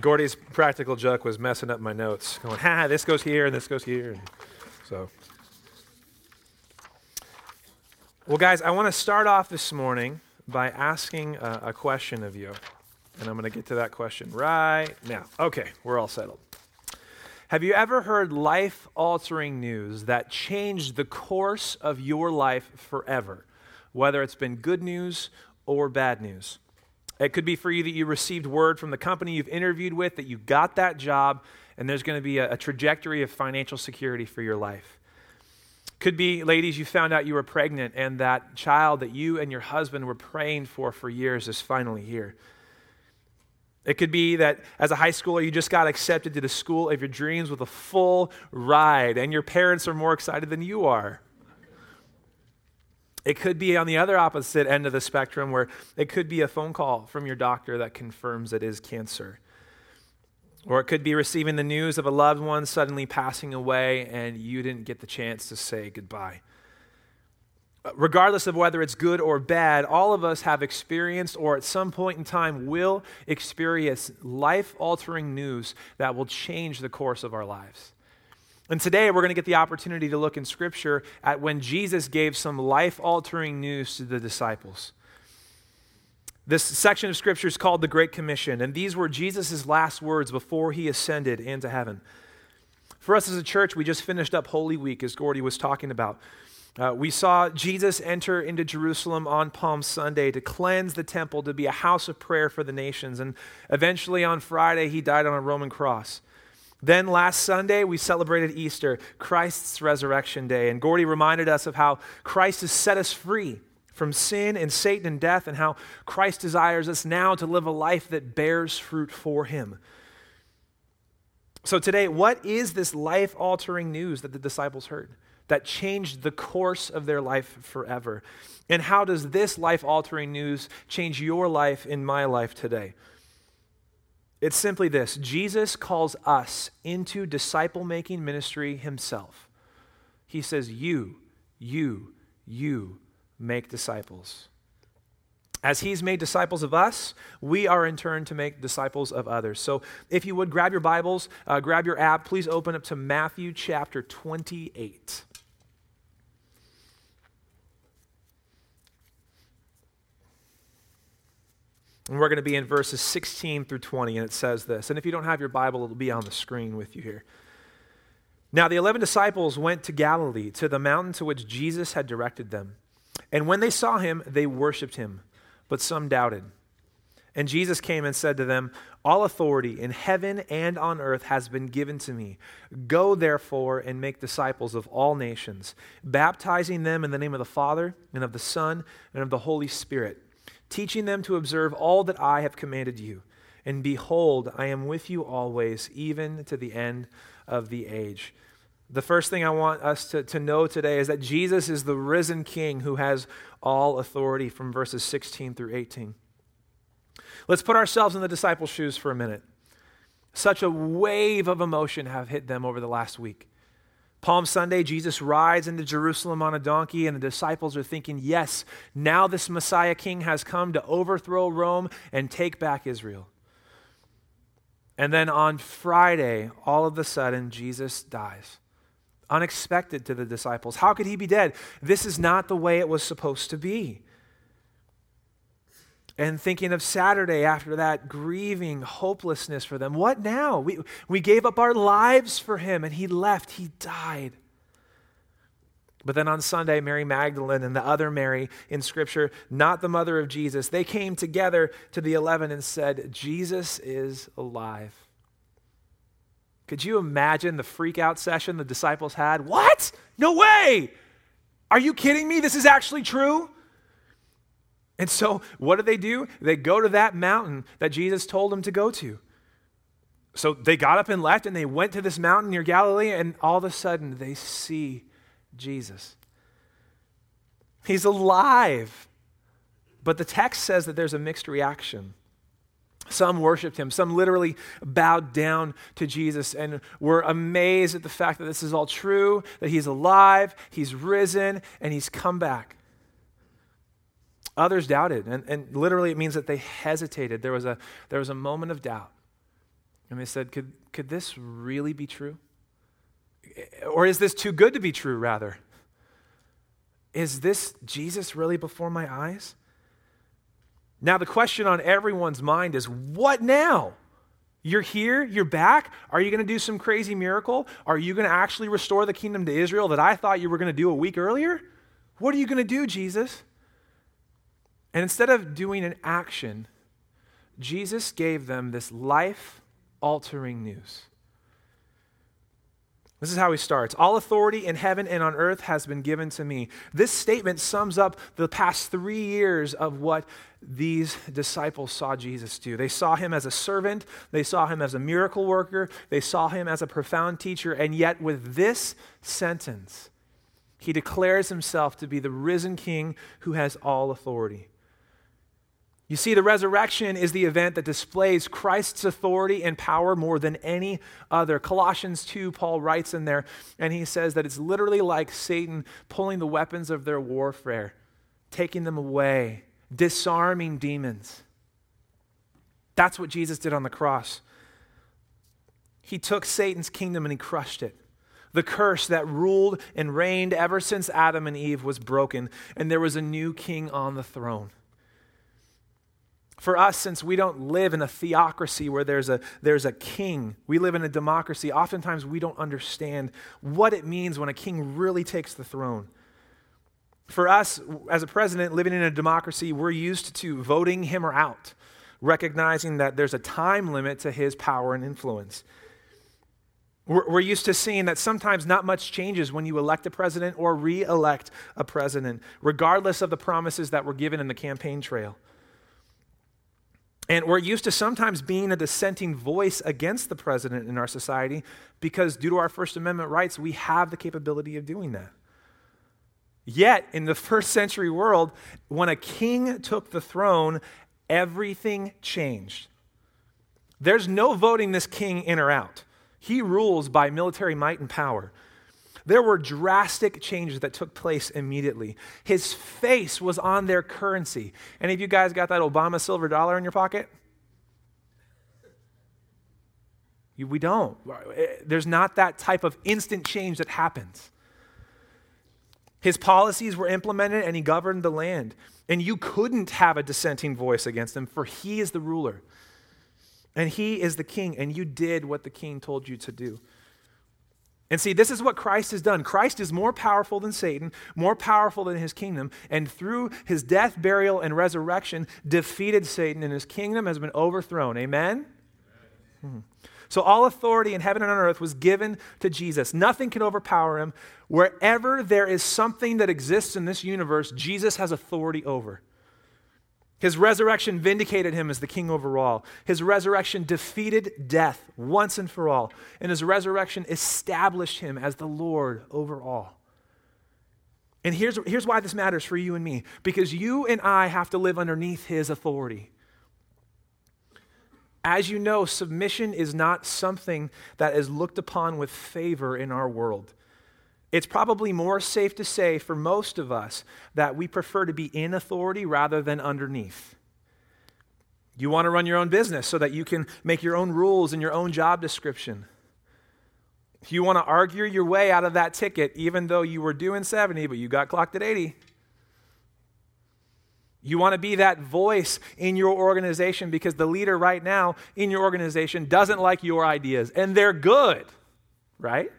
Gordy's practical joke was messing up my notes, going, ha, this goes here and this goes here. And so, well, guys, I want to start off this morning by asking a, a question of you. And I'm going to get to that question right now. Okay, we're all settled. Have you ever heard life altering news that changed the course of your life forever, whether it's been good news or bad news? It could be for you that you received word from the company you've interviewed with that you got that job and there's going to be a, a trajectory of financial security for your life. Could be, ladies, you found out you were pregnant and that child that you and your husband were praying for for years is finally here. It could be that as a high schooler, you just got accepted to the school of your dreams with a full ride, and your parents are more excited than you are. It could be on the other opposite end of the spectrum where it could be a phone call from your doctor that confirms it is cancer. Or it could be receiving the news of a loved one suddenly passing away and you didn't get the chance to say goodbye. Regardless of whether it's good or bad, all of us have experienced or at some point in time will experience life altering news that will change the course of our lives. And today we're going to get the opportunity to look in Scripture at when Jesus gave some life altering news to the disciples. This section of Scripture is called the Great Commission, and these were Jesus' last words before he ascended into heaven. For us as a church, we just finished up Holy Week, as Gordy was talking about. Uh, we saw Jesus enter into Jerusalem on Palm Sunday to cleanse the temple, to be a house of prayer for the nations. And eventually on Friday, he died on a Roman cross. Then last Sunday, we celebrated Easter, Christ's resurrection day. And Gordy reminded us of how Christ has set us free from sin and Satan and death, and how Christ desires us now to live a life that bears fruit for him. So, today, what is this life altering news that the disciples heard? that changed the course of their life forever. And how does this life altering news change your life in my life today? It's simply this Jesus calls us into disciple making ministry himself. He says, You, you, you make disciples. As he's made disciples of us, we are in turn to make disciples of others. So if you would grab your Bibles, uh, grab your app, please open up to Matthew chapter 28. And we're going to be in verses 16 through 20, and it says this. And if you don't have your Bible, it'll be on the screen with you here. Now, the eleven disciples went to Galilee, to the mountain to which Jesus had directed them. And when they saw him, they worshiped him, but some doubted. And Jesus came and said to them, All authority in heaven and on earth has been given to me. Go, therefore, and make disciples of all nations, baptizing them in the name of the Father, and of the Son, and of the Holy Spirit teaching them to observe all that I have commanded you. And behold, I am with you always, even to the end of the age. The first thing I want us to, to know today is that Jesus is the risen King who has all authority from verses 16 through 18. Let's put ourselves in the disciples' shoes for a minute. Such a wave of emotion have hit them over the last week. Palm Sunday, Jesus rides into Jerusalem on a donkey, and the disciples are thinking, yes, now this Messiah King has come to overthrow Rome and take back Israel. And then on Friday, all of a sudden, Jesus dies. Unexpected to the disciples. How could he be dead? This is not the way it was supposed to be and thinking of Saturday after that, grieving hopelessness for them. What now? We, we gave up our lives for him and he left, he died. But then on Sunday, Mary Magdalene and the other Mary in Scripture, not the mother of Jesus, they came together to the eleven and said, Jesus is alive. Could you imagine the freak out session the disciples had? What? No way! Are you kidding me? This is actually true? And so, what do they do? They go to that mountain that Jesus told them to go to. So they got up and left, and they went to this mountain near Galilee, and all of a sudden they see Jesus. He's alive. But the text says that there's a mixed reaction. Some worshiped him, some literally bowed down to Jesus and were amazed at the fact that this is all true, that he's alive, he's risen, and he's come back. Others doubted, and, and literally it means that they hesitated. There was, a, there was a moment of doubt. And they said, Could, could this really be true? Or is this too good to be true, rather? Is this Jesus really before my eyes? Now, the question on everyone's mind is what now? You're here, you're back. Are you going to do some crazy miracle? Are you going to actually restore the kingdom to Israel that I thought you were going to do a week earlier? What are you going to do, Jesus? And instead of doing an action, Jesus gave them this life altering news. This is how he starts. All authority in heaven and on earth has been given to me. This statement sums up the past three years of what these disciples saw Jesus do. They saw him as a servant, they saw him as a miracle worker, they saw him as a profound teacher, and yet with this sentence, he declares himself to be the risen king who has all authority. You see, the resurrection is the event that displays Christ's authority and power more than any other. Colossians 2, Paul writes in there, and he says that it's literally like Satan pulling the weapons of their warfare, taking them away, disarming demons. That's what Jesus did on the cross. He took Satan's kingdom and he crushed it. The curse that ruled and reigned ever since Adam and Eve was broken, and there was a new king on the throne for us, since we don't live in a theocracy where there's a, there's a king, we live in a democracy, oftentimes we don't understand what it means when a king really takes the throne. For us, as a president living in a democracy, we're used to voting him or out, recognizing that there's a time limit to his power and influence. We're, used to seeing that sometimes not much changes when you elect a president or re elect a president, regardless of the promises that were given in the campaign trail. And we're used to sometimes being a dissenting voice against the president in our society because, due to our First Amendment rights, we have the capability of doing that. Yet, in the first century world, when a king took the throne, everything changed. There's no voting this king in or out. He rules by military might and power. There were drastic changes that took place immediately. His face was on their currency. Any of you guys got that Obama silver dollar in your pocket? We don't. Eh, there's not that type of instant change that happens. His policies were implemented and he governed the land. And you couldn't have a dissenting voice against him, for he is the ruler. And he is the king, and you did what the king told you to do. And see, this is what Christ has done. Christ is more powerful than Satan, more powerful than his kingdom, and through his death, burial, and resurrection, defeated Satan, and his kingdom has been overthrown. Amen? Hmm. So, all authority in heaven and on earth was given to Jesus. Nothing can overpower him. Wherever there is something that exists in this universe, Jesus has authority over. His resurrection vindicated him as the king over all. His resurrection defeated death once and for all. And his resurrection established him as the Lord over all. And here's, here's why this matters for you and me because you and I have to live underneath his authority. As you know, submission is not something that is looked upon with favor in our world. It's probably more safe to say for most of us that we prefer to be in authority rather than underneath. You want to run your own business so that you can make your own rules and your own job description. You want to argue your way out of that ticket, even though you were doing 70, but you got clocked at 80. You want to be that voice in your organization because the leader right now in your organization doesn't like your ideas, and they're good, right?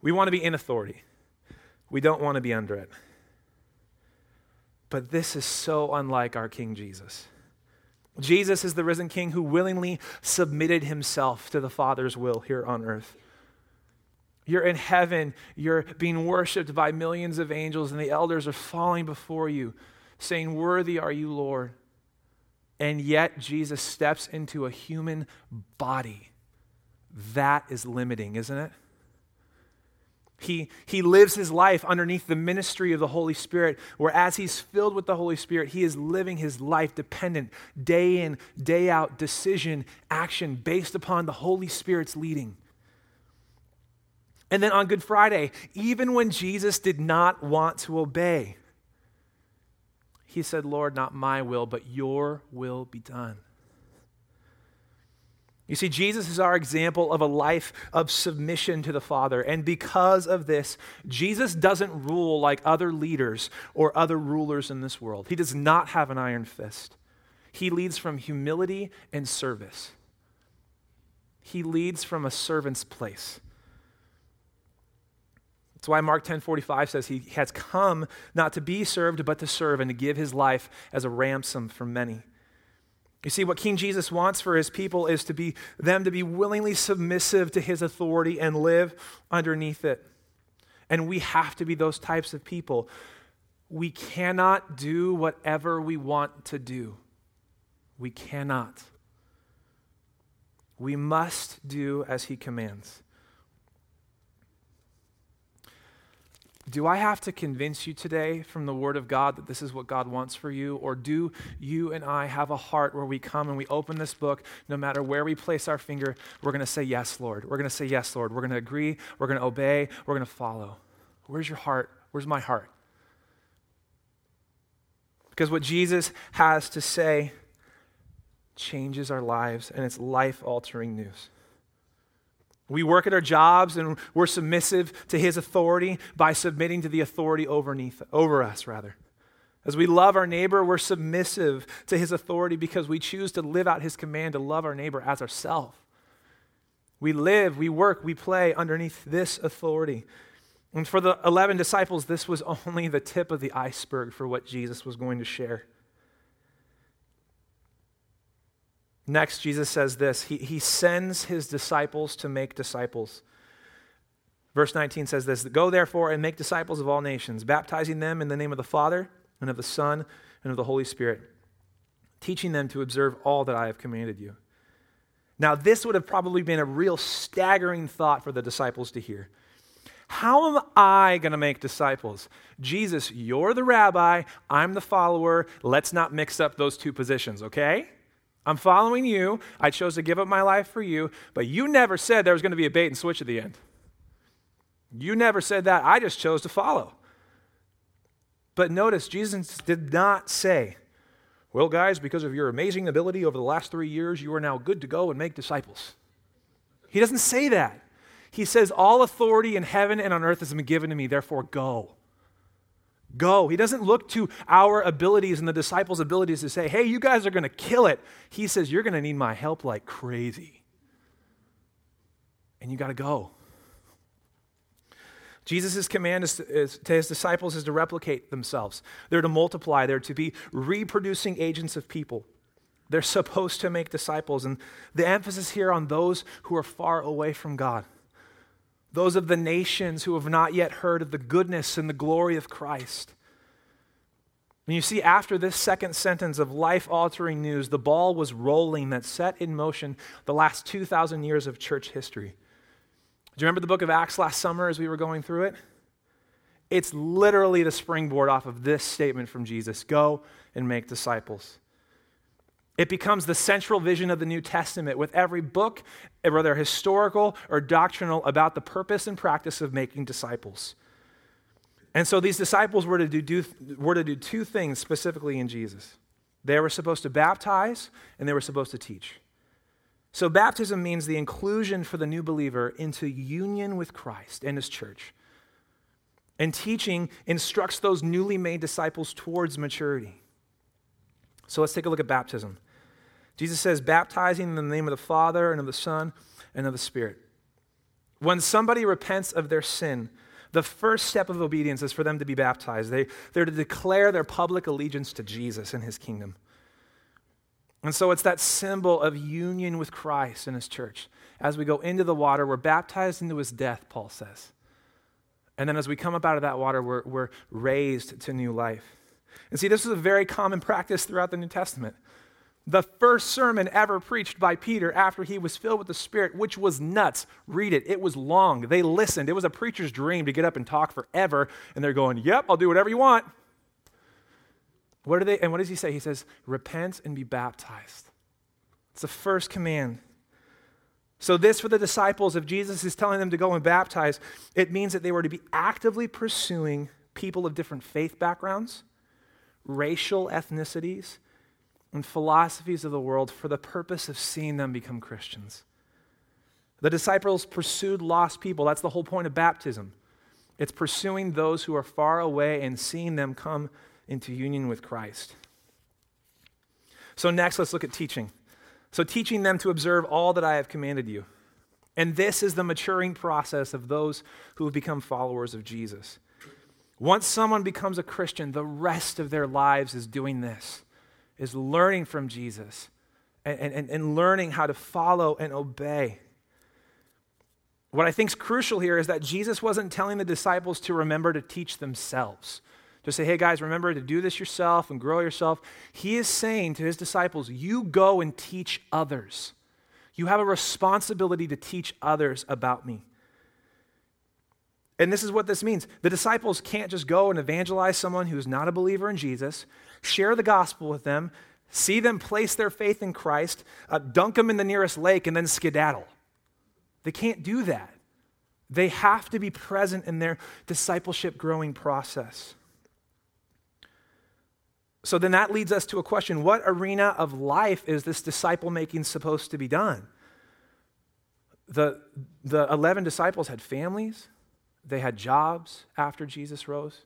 We want to be in authority, we don't want to be under it. But this is so unlike our King Jesus. Jesus is the risen King who willingly submitted himself to the Father's will here on earth. You're in heaven, you're being worshiped by millions of angels, and the elders are falling before you, saying, Worthy are you, Lord. And yet, Jesus steps into a human body. That is limiting, isn't it? He, he lives his life underneath the ministry of the Holy Spirit, where as he's filled with the Holy Spirit, he is living his life dependent, day in, day out, decision, action based upon the Holy Spirit's leading. And then on Good Friday, even when Jesus did not want to obey, he said, Lord, not my will, but your will be done. You see, Jesus is our example of a life of submission to the Father. And because of this, Jesus doesn't rule like other leaders or other rulers in this world. He does not have an iron fist. He leads from humility and service. He leads from a servant's place. That's why Mark 10:45 says he has come not to be served but to serve and to give his life as a ransom for many. You see, what King Jesus wants for his people is to be them to be willingly submissive to his authority and live underneath it. And we have to be those types of people. We cannot do whatever we want to do. We cannot. We must do as he commands. Do I have to convince you today from the Word of God that this is what God wants for you? Or do you and I have a heart where we come and we open this book, no matter where we place our finger, we're going to say, Yes, Lord. We're going to say, Yes, Lord. We're going to agree. We're going to obey. We're going to follow. Where's your heart? Where's my heart? Because what Jesus has to say changes our lives, and it's life altering news. We work at our jobs and we're submissive to his authority by submitting to the authority overneath, over us, rather. As we love our neighbor, we're submissive to his authority because we choose to live out his command to love our neighbor as ourselves. We live, we work, we play underneath this authority. And for the 11 disciples, this was only the tip of the iceberg for what Jesus was going to share. Next, Jesus says this he, he sends his disciples to make disciples. Verse 19 says this Go therefore and make disciples of all nations, baptizing them in the name of the Father, and of the Son, and of the Holy Spirit, teaching them to observe all that I have commanded you. Now, this would have probably been a real staggering thought for the disciples to hear. How am I going to make disciples? Jesus, you're the rabbi, I'm the follower. Let's not mix up those two positions, okay? I'm following you. I chose to give up my life for you, but you never said there was going to be a bait and switch at the end. You never said that. I just chose to follow. But notice, Jesus did not say, Well, guys, because of your amazing ability over the last three years, you are now good to go and make disciples. He doesn't say that. He says, All authority in heaven and on earth has been given to me, therefore go. Go. He doesn't look to our abilities and the disciples' abilities to say, hey, you guys are going to kill it. He says, you're going to need my help like crazy. And you got to go. Jesus' command is is to, his disciples is to replicate themselves. They're to multiply. They're to be reproducing agents of people. They're supposed to make disciples. And the emphasis here on those who are far away from God those of the nations who have not yet heard of the goodness and the glory of Christ. And you see, after this second sentence of life altering news, the ball was rolling that set in motion the last 2,000 years of church history. Do you remember the book of Acts last summer as we were going through it? It's literally the springboard off of this statement from Jesus go and make disciples. It becomes the central vision of the New Testament with every book, whether historical or doctrinal, about the purpose and practice of making disciples. And so these disciples were to do, do, were to do two things specifically in Jesus they were supposed to baptize and they were supposed to teach. So, baptism means the inclusion for the new believer into union with Christ and his church. And teaching instructs those newly made disciples towards maturity. So, let's take a look at baptism. Jesus says, baptizing in the name of the Father and of the Son and of the Spirit. When somebody repents of their sin, the first step of obedience is for them to be baptized. They, they're to declare their public allegiance to Jesus and his kingdom. And so it's that symbol of union with Christ and his church. As we go into the water, we're baptized into his death, Paul says. And then as we come up out of that water, we're, we're raised to new life. And see, this is a very common practice throughout the New Testament the first sermon ever preached by Peter after he was filled with the Spirit, which was nuts. Read it. It was long. They listened. It was a preacher's dream to get up and talk forever. And they're going, Yep, I'll do whatever you want. What are they? And what does he say? He says, Repent and be baptized. It's the first command. So, this for the disciples, if Jesus is telling them to go and baptize, it means that they were to be actively pursuing people of different faith backgrounds, racial ethnicities, and philosophies of the world for the purpose of seeing them become Christians. The disciples pursued lost people. That's the whole point of baptism. It's pursuing those who are far away and seeing them come into union with Christ. So, next, let's look at teaching. So, teaching them to observe all that I have commanded you. And this is the maturing process of those who have become followers of Jesus. Once someone becomes a Christian, the rest of their lives is doing this, is learning from Jesus and, and, and learning how to follow and obey. What I think is crucial here is that Jesus wasn't telling the disciples to remember to teach themselves. To say, hey guys, remember to do this yourself and grow yourself. He is saying to his disciples, you go and teach others. You have a responsibility to teach others about me. And this is what this means. The disciples can't just go and evangelize someone who's not a believer in Jesus, share the gospel with them, see them place their faith in Christ, uh, dunk them in the nearest lake, and then skedaddle. They can't do that. They have to be present in their discipleship growing process. So then that leads us to a question what arena of life is this disciple making supposed to be done? The, the 11 disciples had families, they had jobs after Jesus rose.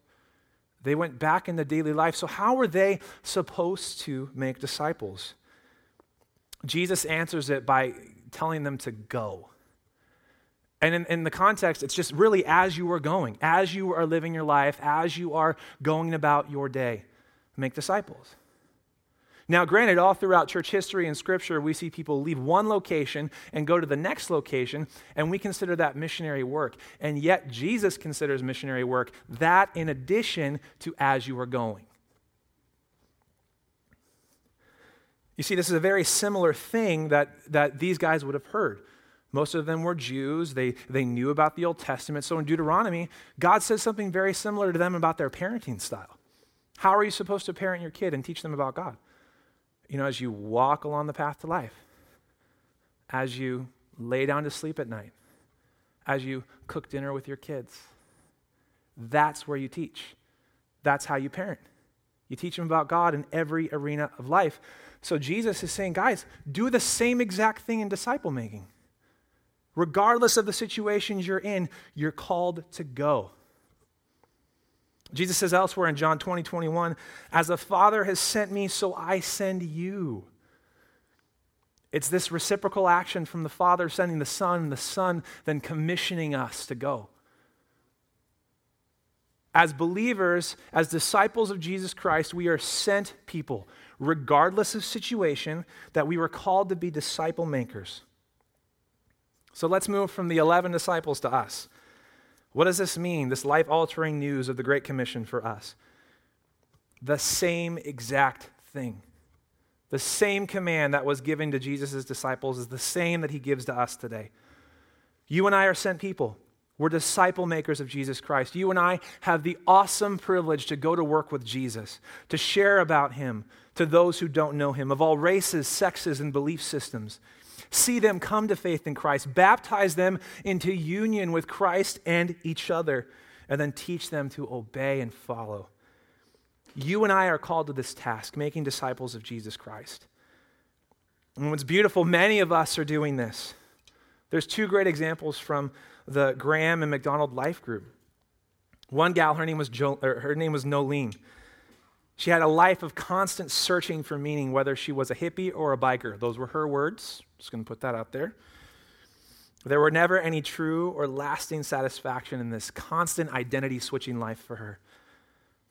They went back into daily life. So, how were they supposed to make disciples? Jesus answers it by telling them to go. And in, in, the context, it's just really as you are going, as you are living your life, as you are going about your day, make disciples. Now, granted, all throughout church history and scripture, we see people leave one location and go to the next location, and we consider that missionary work. And yet, Jesus considers missionary work that in addition to as you are going. You see, this is a very similar thing that, that these guys would have heard. Most of them were Jews. They, they knew about the Old Testament. So in Deuteronomy, God says something very similar to them about their parenting style. How are you supposed to parent your kid and teach them about God? You know, as you walk along the path to life, as you lay down to sleep at night, as you cook dinner with your kids. That's where you teach. That's how you parent. You teach them about God in every arena of life. So Jesus is saying, guys, do the same exact thing in disciple making. Regardless of the situations you're in, you're called to go. Jesus says elsewhere in John 20, 21, as the Father has sent me, so I send you. It's this reciprocal action from the Father sending the Son, the Son then commissioning us to go. As believers, as disciples of Jesus Christ, we are sent people, regardless of situation, that we were called to be disciple makers. So let's move from the 11 disciples to us. What does this mean, this life altering news of the Great Commission for us? The same exact thing. The same command that was given to Jesus' disciples is the same that he gives to us today. You and I are sent people. We're disciple makers of Jesus Christ. You and I have the awesome privilege to go to work with Jesus, to share about him to those who don't know him, of all races, sexes, and belief systems see them come to faith in Christ, baptize them into union with Christ and each other, and then teach them to obey and follow. You and I are called to this task, making disciples of Jesus Christ. And what's beautiful, many of us are doing this. There's two great examples from the Graham and McDonald Life Group. One gal, her name was jo- her name was Nolene. She had a life of constant searching for meaning, whether she was a hippie or a biker. Those were her words. Just going to put that out there. There were never any true or lasting satisfaction in this constant identity switching life for her.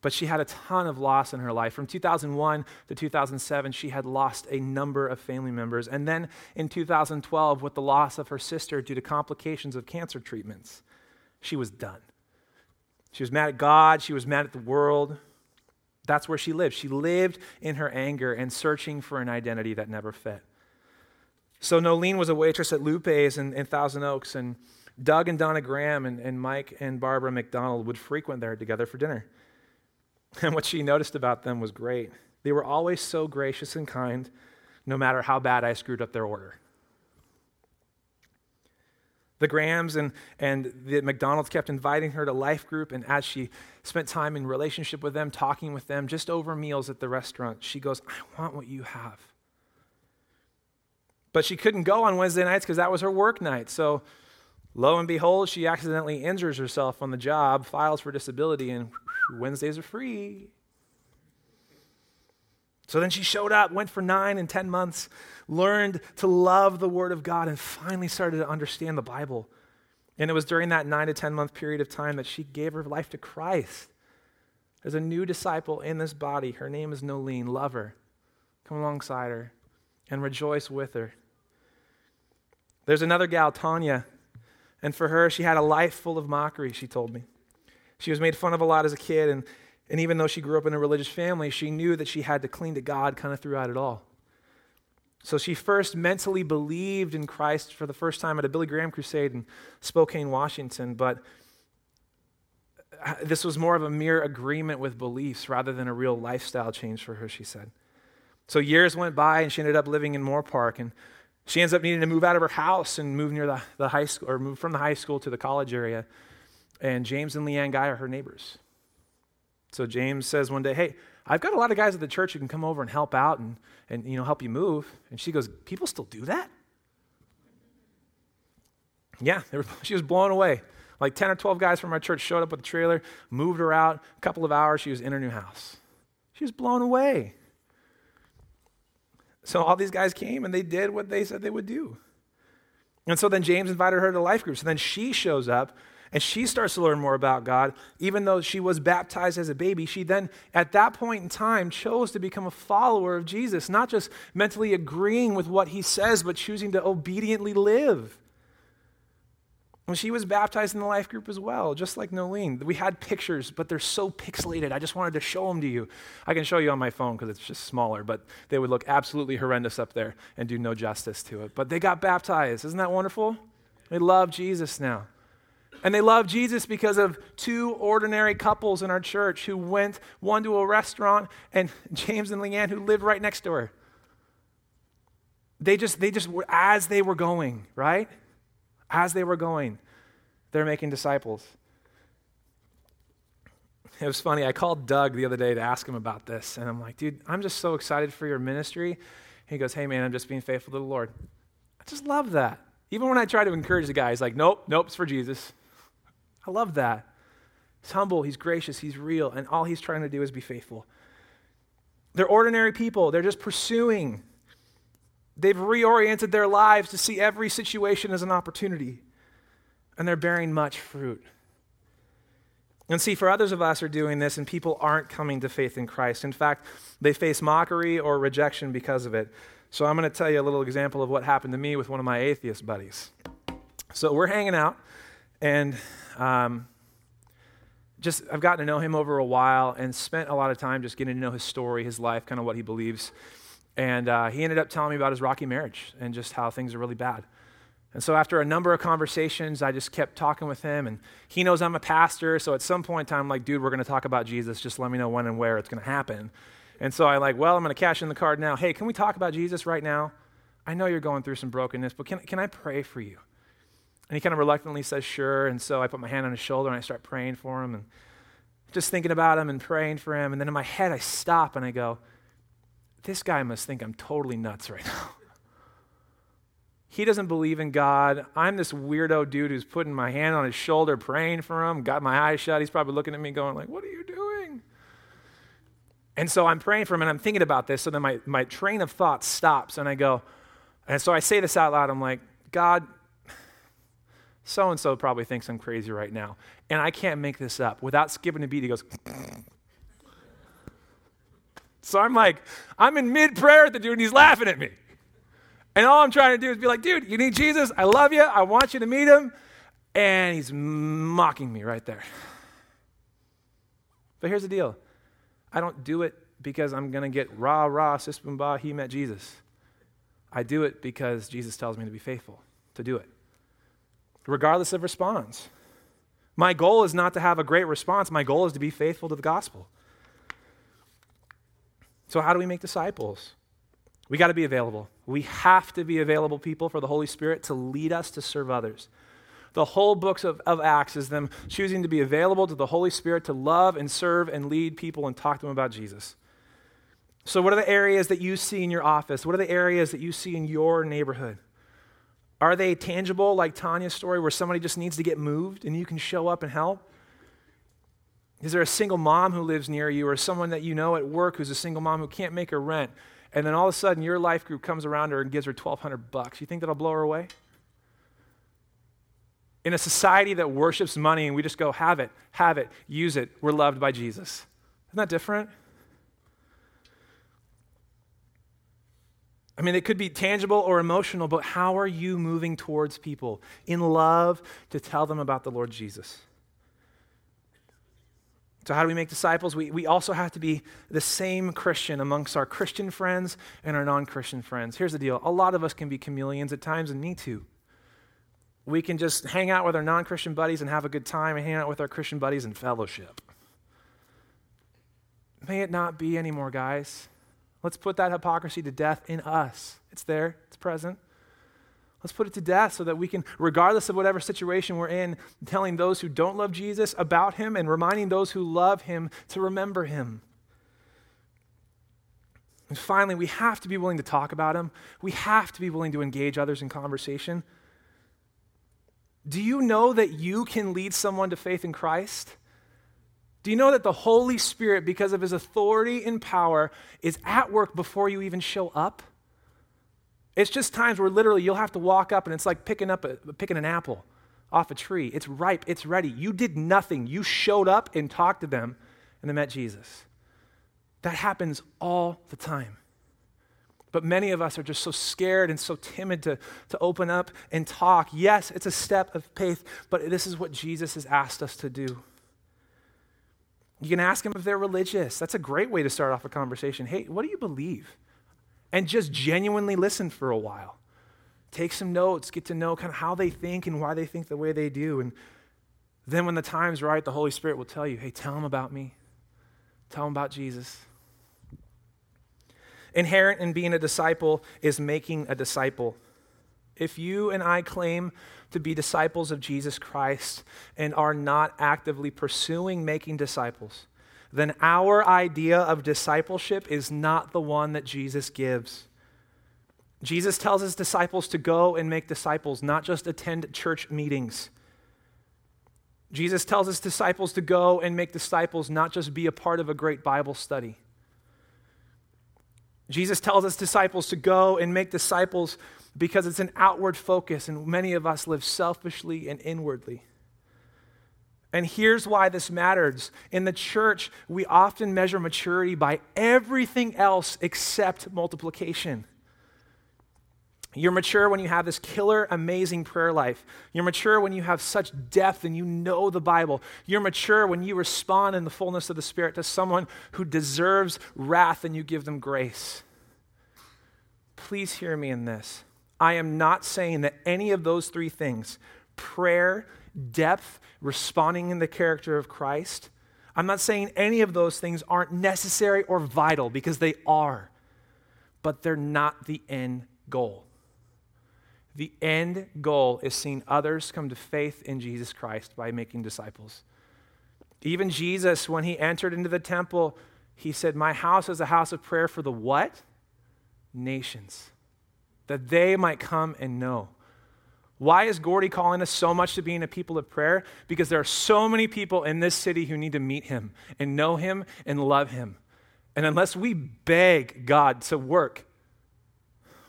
But she had a ton of loss in her life. From 2001 to 2007, she had lost a number of family members. And then in 2012, with the loss of her sister due to complications of cancer treatments, she was done. She was mad at God, she was mad at the world, that's where she lived. She lived in her anger and searching for an identity that never fit. So Nolene was a waitress at Lupe's in, in Thousand Oaks, and Doug and Donna Graham and, and Mike and Barbara McDonald would frequent there together for dinner. And what she noticed about them was great. They were always so gracious and kind, no matter how bad I screwed up their order. The Grahams and, and the McDonald's kept inviting her to life group, and as she spent time in relationship with them, talking with them, just over meals at the restaurant, she goes, I want what you have. But she couldn't go on Wednesday nights because that was her work night. So lo and behold, she accidentally injures herself on the job, files for disability, and Wednesdays are free. So then she showed up, went for nine and 10 months, learned to love the Word of God, and finally started to understand the Bible. And it was during that nine to 10 month period of time that she gave her life to Christ. There's a new disciple in this body. Her name is Nolene. Love her. Come alongside her and rejoice with her. There's another gal, Tanya, and for her, she had a life full of mockery, she told me. She was made fun of a lot as a kid, and, and even though she grew up in a religious family, she knew that she had to cling to God kind of throughout it all. So she first mentally believed in Christ for the first time at a Billy Graham crusade in Spokane, Washington, but uh, this was more of a mere agreement with beliefs rather than a real lifestyle change for her, she said. So years went by, and she ended up living in Moorpark and she ends up needing to move out of her house and move near the, the high school, or move from the high school to the college area. And James and Leanne Guy are her neighbors. So James says one day, Hey, I've got a lot of guys at the church who can come over and help out and, and you know, help you move. And she goes, People still do that? Yeah, were, she was blown away. Like 10 or 12 guys from our church showed up with a trailer, moved her out. A couple of hours, she was in her new house. She was blown away. So all these guys came and they did what they said they would do. And so then James invited her to life groups. And then she shows up and she starts to learn more about God. Even though she was baptized as a baby, she then, at that point in time, chose to become a follower of Jesus, not just mentally agreeing with what he says, but choosing to obediently live. When she was baptized in the life group as well, just like Nolene. We had pictures, but they're so pixelated. I just wanted to show them to you. I can show you on my phone because it's just smaller, but they would look absolutely horrendous up there and do no justice to it. But they got baptized. Isn't that wonderful? They love Jesus now. And they love Jesus because of two ordinary couples in our church who went, one to a restaurant, and James and Leanne, who lived right next her. They just, they just, were, as they were going, right? as they were going, they're making disciples. It was funny. I called Doug the other day to ask him about this, and I'm like, dude, I'm just so excited for your ministry. He goes, hey, man, I'm just being faithful to the Lord. I just love that. Even when I try to encourage the guy, he's like, nope, nope, it's for Jesus. I love that. He's humble, he's gracious, he's real, and all he's trying to do is be faithful. They're ordinary people, they're just pursuing They've reoriented their lives to see every situation as an opportunity, and they're bearing much fruit. And see, for others of us are doing this, and people aren't coming to faith in Christ. In fact, they face mockery or rejection because of it. So I'm going to tell you a little example of what happened to me with one of my atheist buddies. So we're hanging out, and um, just I've gotten to know him over a while, and spent a lot of time just getting to know his story, his life, kind of what he believes. And uh, he ended up telling me about his rocky marriage and just how things are really bad. And so, after a number of conversations, I just kept talking with him. And he knows I'm a pastor. So, at some point in time, I'm like, dude, we're going to talk about Jesus. Just let me know when and where it's going to happen. And so, I like, well, I'm going to cash in the card now. Hey, can we talk about Jesus right now? I know you're going through some brokenness, but can, can I pray for you? And he kind of reluctantly says, sure. And so, I put my hand on his shoulder and I start praying for him and just thinking about him and praying for him. And then in my head, I stop and I go, this guy must think I'm totally nuts right now. he doesn't believe in God. I'm this weirdo dude who's putting my hand on his shoulder, praying for him, got my eyes shut. He's probably looking at me going like, what are you doing? And so I'm praying for him and I'm thinking about this. So then my, my train of thought stops and I go, and so I say this out loud. I'm like, God, so and so probably thinks I'm crazy right now. And I can't make this up. Without skipping a beat, he goes, so I'm like, I'm in mid prayer at the dude, and he's laughing at me. And all I'm trying to do is be like, dude, you need Jesus. I love you. I want you to meet him. And he's mocking me right there. But here's the deal I don't do it because I'm going to get rah, rah, sis, boom, bah, he met Jesus. I do it because Jesus tells me to be faithful, to do it, regardless of response. My goal is not to have a great response, my goal is to be faithful to the gospel. So, how do we make disciples? We got to be available. We have to be available people for the Holy Spirit to lead us to serve others. The whole books of, of Acts is them choosing to be available to the Holy Spirit to love and serve and lead people and talk to them about Jesus. So, what are the areas that you see in your office? What are the areas that you see in your neighborhood? Are they tangible, like Tanya's story, where somebody just needs to get moved and you can show up and help? Is there a single mom who lives near you or someone that you know at work who's a single mom who can't make her rent? And then all of a sudden your life group comes around her and gives her 1200 bucks. You think that'll blow her away? In a society that worships money and we just go, have it, have it, use it, we're loved by Jesus. Isn't that different? I mean, it could be tangible or emotional, but how are you moving towards people in love to tell them about the Lord Jesus? So, how do we make disciples? We, we also have to be the same Christian amongst our Christian friends and our non Christian friends. Here's the deal a lot of us can be chameleons at times, and me too. We can just hang out with our non Christian buddies and have a good time and hang out with our Christian buddies and fellowship. May it not be anymore, guys. Let's put that hypocrisy to death in us. It's there, it's present. Let's put it to death so that we can, regardless of whatever situation we're in, telling those who don't love Jesus about him and reminding those who love him to remember him. And finally, we have to be willing to talk about him. We have to be willing to engage others in conversation. Do you know that you can lead someone to faith in Christ? Do you know that the Holy Spirit, because of his authority and power, is at work before you even show up? It's just times where literally you'll have to walk up and it's like picking up a, picking an apple off a tree. It's ripe, it's ready. You did nothing. You showed up and talked to them and they met Jesus. That happens all the time. But many of us are just so scared and so timid to, to open up and talk. Yes, it's a step of faith, but this is what Jesus has asked us to do. You can ask them if they're religious. That's a great way to start off a conversation. Hey, what do you believe? And just genuinely listen for a while. Take some notes, get to know kind of how they think and why they think the way they do. And then when the time's right, the Holy Spirit will tell you, hey, tell them about me. Tell them about Jesus. Inherent in being a disciple is making a disciple. If you and I claim to be disciples of Jesus Christ and are not actively pursuing making disciples, then our idea of discipleship is not the one that Jesus gives. Jesus tells his disciples to go and make disciples, not just attend church meetings. Jesus tells his disciples to go and make disciples, not just be a part of a great Bible study. Jesus tells his disciples to go and make disciples because it's an outward focus, and many of us live selfishly and inwardly. And here's why this matters. In the church, we often measure maturity by everything else except multiplication. You're mature when you have this killer, amazing prayer life. You're mature when you have such depth and you know the Bible. You're mature when you respond in the fullness of the Spirit to someone who deserves wrath and you give them grace. Please hear me in this. I am not saying that any of those three things prayer, depth, responding in the character of Christ I'm not saying any of those things aren't necessary or vital because they are, but they're not the end goal. The end goal is seeing others come to faith in Jesus Christ by making disciples. Even Jesus, when he entered into the temple, he said, My house is a house of prayer for the what? Nations that they might come and know. Why is Gordy calling us so much to being a people of prayer? Because there are so many people in this city who need to meet him and know him and love him. And unless we beg God to work,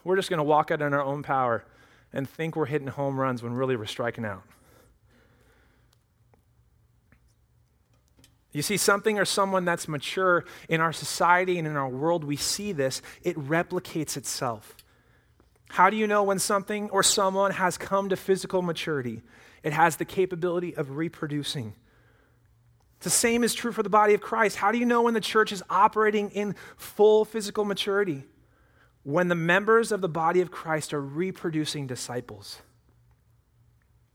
we're just going to walk out in our own power and think we're hitting home runs when really we're striking out. You see, something or someone that's mature in our society and in our world, we see this, it replicates itself. How do you know when something or someone has come to physical maturity? It has the capability of reproducing. The same is true for the body of Christ. How do you know when the church is operating in full physical maturity? When the members of the body of Christ are reproducing disciples.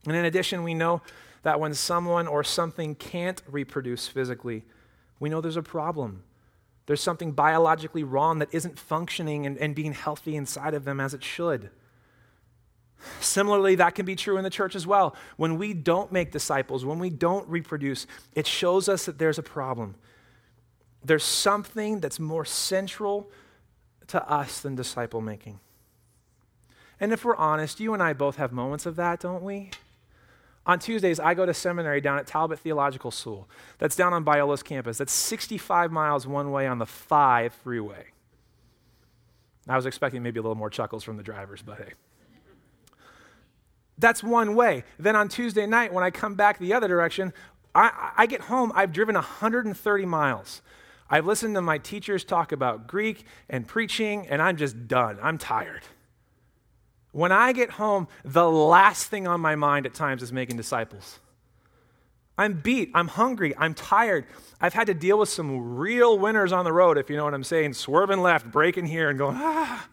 And in addition, we know that when someone or something can't reproduce physically, we know there's a problem. There's something biologically wrong that isn't functioning and, and being healthy inside of them as it should. Similarly, that can be true in the church as well. When we don't make disciples, when we don't reproduce, it shows us that there's a problem. There's something that's more central to us than disciple making. And if we're honest, you and I both have moments of that, don't we? On Tuesdays, I go to seminary down at Talbot Theological School. That's down on Biola's campus. That's 65 miles one way on the 5 freeway. I was expecting maybe a little more chuckles from the drivers, but hey. That's one way. Then on Tuesday night, when I come back the other direction, I, I get home, I've driven 130 miles. I've listened to my teachers talk about Greek and preaching, and I'm just done. I'm tired. When I get home, the last thing on my mind at times is making disciples. I'm beat. I'm hungry. I'm tired. I've had to deal with some real winners on the road, if you know what I'm saying, swerving left, braking here, and going, ah.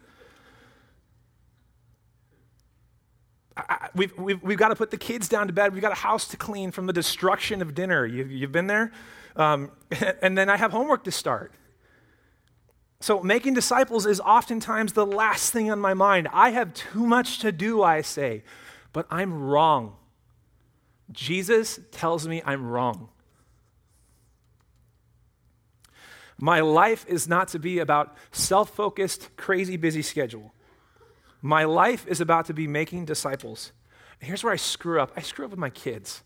I, we've, we've, we've got to put the kids down to bed. We've got a house to clean from the destruction of dinner. You've, you've been there? Um, and then I have homework to start. So, making disciples is oftentimes the last thing on my mind. I have too much to do, I say, but I'm wrong. Jesus tells me I'm wrong. My life is not to be about self focused, crazy busy schedule. My life is about to be making disciples. And here's where I screw up I screw up with my kids.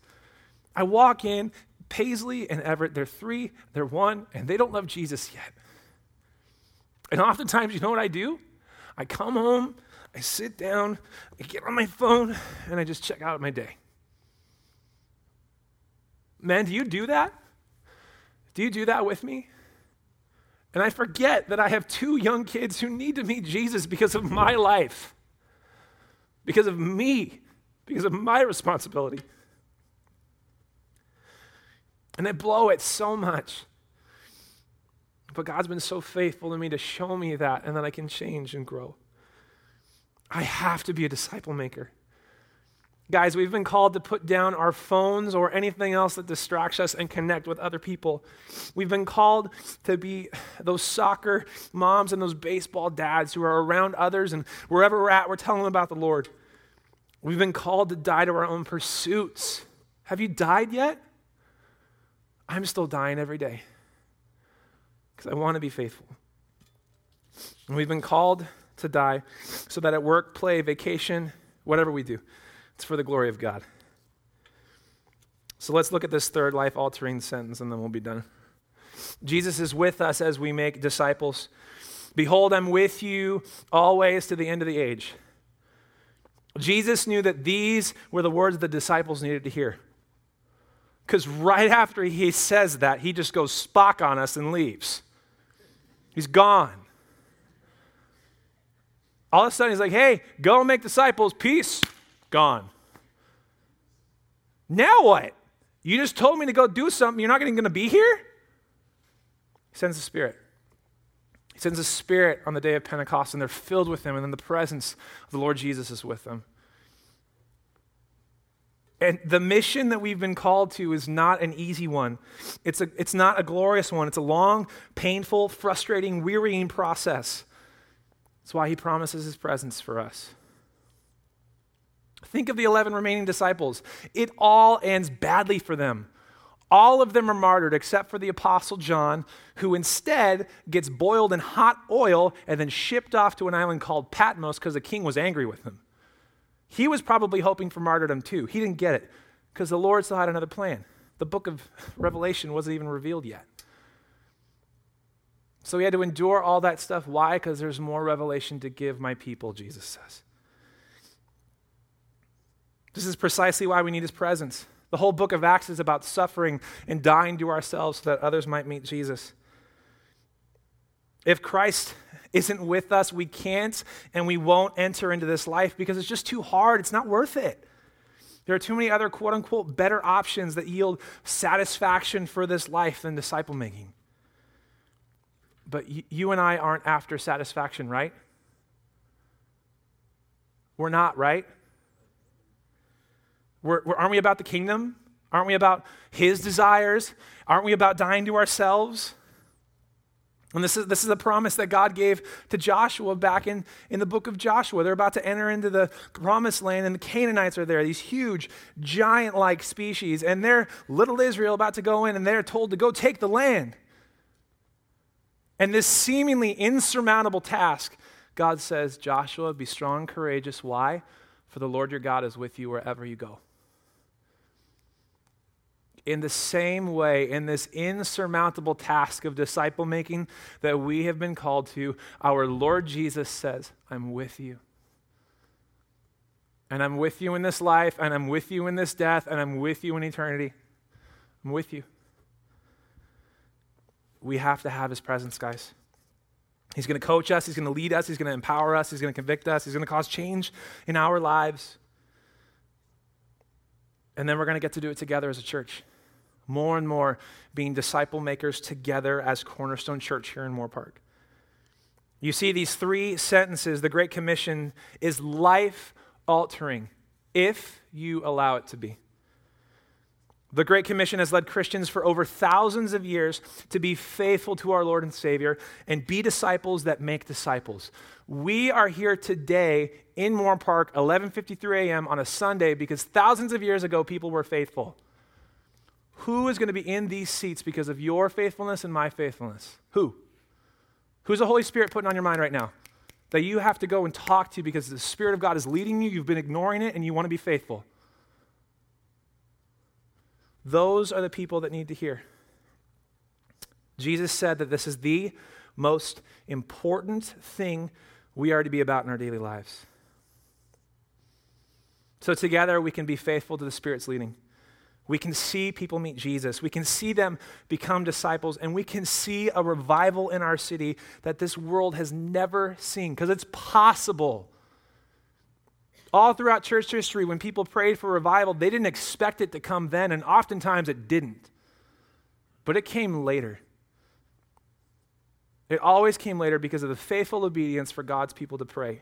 I walk in, Paisley and Everett, they're three, they're one, and they don't love Jesus yet. And oftentimes, you know what I do? I come home, I sit down, I get on my phone, and I just check out my day. Man, do you do that? Do you do that with me? And I forget that I have two young kids who need to meet Jesus because of my life, because of me, because of my responsibility. And I blow it so much. But God's been so faithful to me to show me that and that I can change and grow. I have to be a disciple maker. Guys, we've been called to put down our phones or anything else that distracts us and connect with other people. We've been called to be those soccer moms and those baseball dads who are around others, and wherever we're at, we're telling them about the Lord. We've been called to die to our own pursuits. Have you died yet? I'm still dying every day because I want to be faithful. And we've been called to die so that at work, play, vacation, whatever we do, it's for the glory of God. So let's look at this third life altering sentence and then we'll be done. Jesus is with us as we make disciples. Behold, I'm with you always to the end of the age. Jesus knew that these were the words the disciples needed to hear. Because right after he says that, he just goes Spock on us and leaves. He's gone. All of a sudden, he's like, hey, go make disciples. Peace. Gone. Now what? You just told me to go do something. You're not going to be here? He sends the Spirit. He sends the Spirit on the day of Pentecost, and they're filled with Him, and then the presence of the Lord Jesus is with them. And the mission that we've been called to is not an easy one. It's, a, it's not a glorious one. It's a long, painful, frustrating, wearying process. That's why he promises his presence for us. Think of the 11 remaining disciples. It all ends badly for them. All of them are martyred except for the Apostle John, who instead gets boiled in hot oil and then shipped off to an island called Patmos because the king was angry with him. He was probably hoping for martyrdom too. He didn't get it because the Lord still had another plan. The book of Revelation wasn't even revealed yet. So he had to endure all that stuff. Why? Because there's more revelation to give my people, Jesus says. This is precisely why we need his presence. The whole book of Acts is about suffering and dying to ourselves so that others might meet Jesus. If Christ isn't with us, we can't and we won't enter into this life because it's just too hard. It's not worth it. There are too many other quote unquote better options that yield satisfaction for this life than disciple making. But you and I aren't after satisfaction, right? We're not, right? We're, we're, aren't we about the kingdom? Aren't we about his desires? Aren't we about dying to ourselves? And this is, this is a promise that God gave to Joshua back in, in the book of Joshua. They're about to enter into the promised land, and the Canaanites are there, these huge, giant like species. And they're little Israel about to go in, and they're told to go take the land. And this seemingly insurmountable task, God says, Joshua, be strong, courageous. Why? For the Lord your God is with you wherever you go in the same way, in this insurmountable task of disciple making that we have been called to, our Lord Jesus says, I'm with you. And I'm with you in this life, and I'm with you in this death, and I'm with you in eternity. I'm with you. We have to have his presence, guys. He's going to coach us, he's going to lead us, he's going to empower us, he's going to convict us, he's going to cause change in our lives. And then we're going to get to do it together as a church more and more being disciple makers together as Cornerstone Church here in Moorpark. You see, these three sentences, the Great Commission is life altering if you allow it to be. The Great Commission has led Christians for over thousands of years to be faithful to our Lord and Savior and be disciples that make disciples. We are here today in Moorpark, 11:53 a.m. on a Sunday because thousands of years ago people were faithful. Who is going to be in these seats because of your faithfulness and my faithfulness? Who? Who's the Holy Spirit putting on your mind right now? That you have to go and talk to because the Spirit of God is leading you, you've been ignoring it, and you want to be faithful. Those are the people that need to hear. Jesus said that this is the most important thing we are to be about in our daily lives. So, together, we can be faithful to the Spirit's leading. We can see people meet Jesus. We can see them become disciples, and we can see a revival in our city that this world has never seen because it's possible. All throughout church history, when people prayed for revival, they didn't expect it to come then, and oftentimes it didn't. But it came later. It always came later because of the faithful obedience for God's people to pray.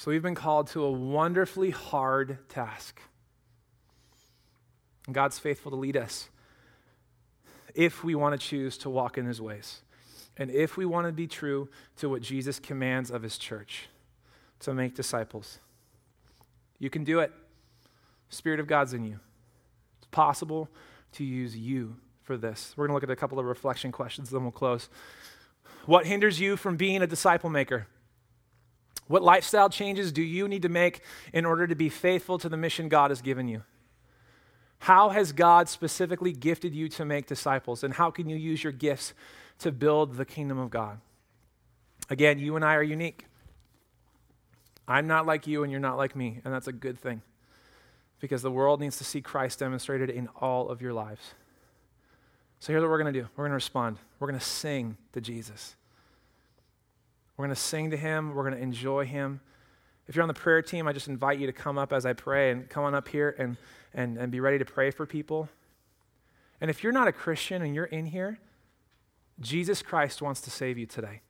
So we've been called to a wonderfully hard task. And God's faithful to lead us if we want to choose to walk in his ways. And if we want to be true to what Jesus commands of his church, to make disciples. You can do it. Spirit of God's in you. It's possible to use you for this. We're going to look at a couple of reflection questions, then we'll close. What hinders you from being a disciple maker? What lifestyle changes do you need to make in order to be faithful to the mission God has given you? How has God specifically gifted you to make disciples? And how can you use your gifts to build the kingdom of God? Again, you and I are unique. I'm not like you, and you're not like me, and that's a good thing because the world needs to see Christ demonstrated in all of your lives. So here's what we're going to do we're going to respond, we're going to sing to Jesus. We're going to sing to him. We're going to enjoy him. If you're on the prayer team, I just invite you to come up as I pray and come on up here and, and, and be ready to pray for people. And if you're not a Christian and you're in here, Jesus Christ wants to save you today.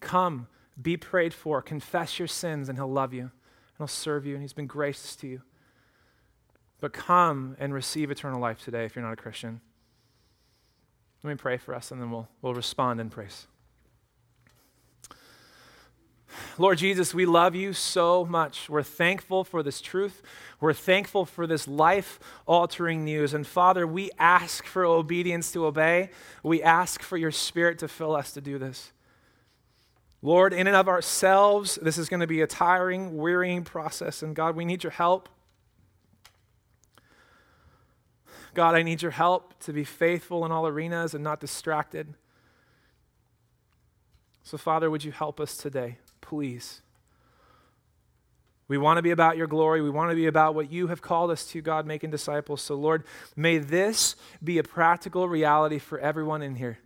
Come, be prayed for, confess your sins, and he'll love you, and he'll serve you, and he's been gracious to you. But come and receive eternal life today if you're not a Christian. Let me pray for us, and then we'll, we'll respond in praise. Lord Jesus, we love you so much. We're thankful for this truth. We're thankful for this life altering news. And Father, we ask for obedience to obey. We ask for your spirit to fill us to do this. Lord, in and of ourselves, this is going to be a tiring, wearying process. And God, we need your help. God, I need your help to be faithful in all arenas and not distracted. So, Father, would you help us today? Please. We want to be about your glory. We want to be about what you have called us to, God, making disciples. So, Lord, may this be a practical reality for everyone in here.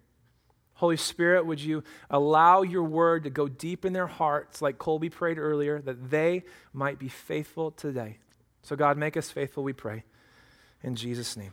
Holy Spirit, would you allow your word to go deep in their hearts, like Colby prayed earlier, that they might be faithful today. So, God, make us faithful, we pray. In Jesus' name.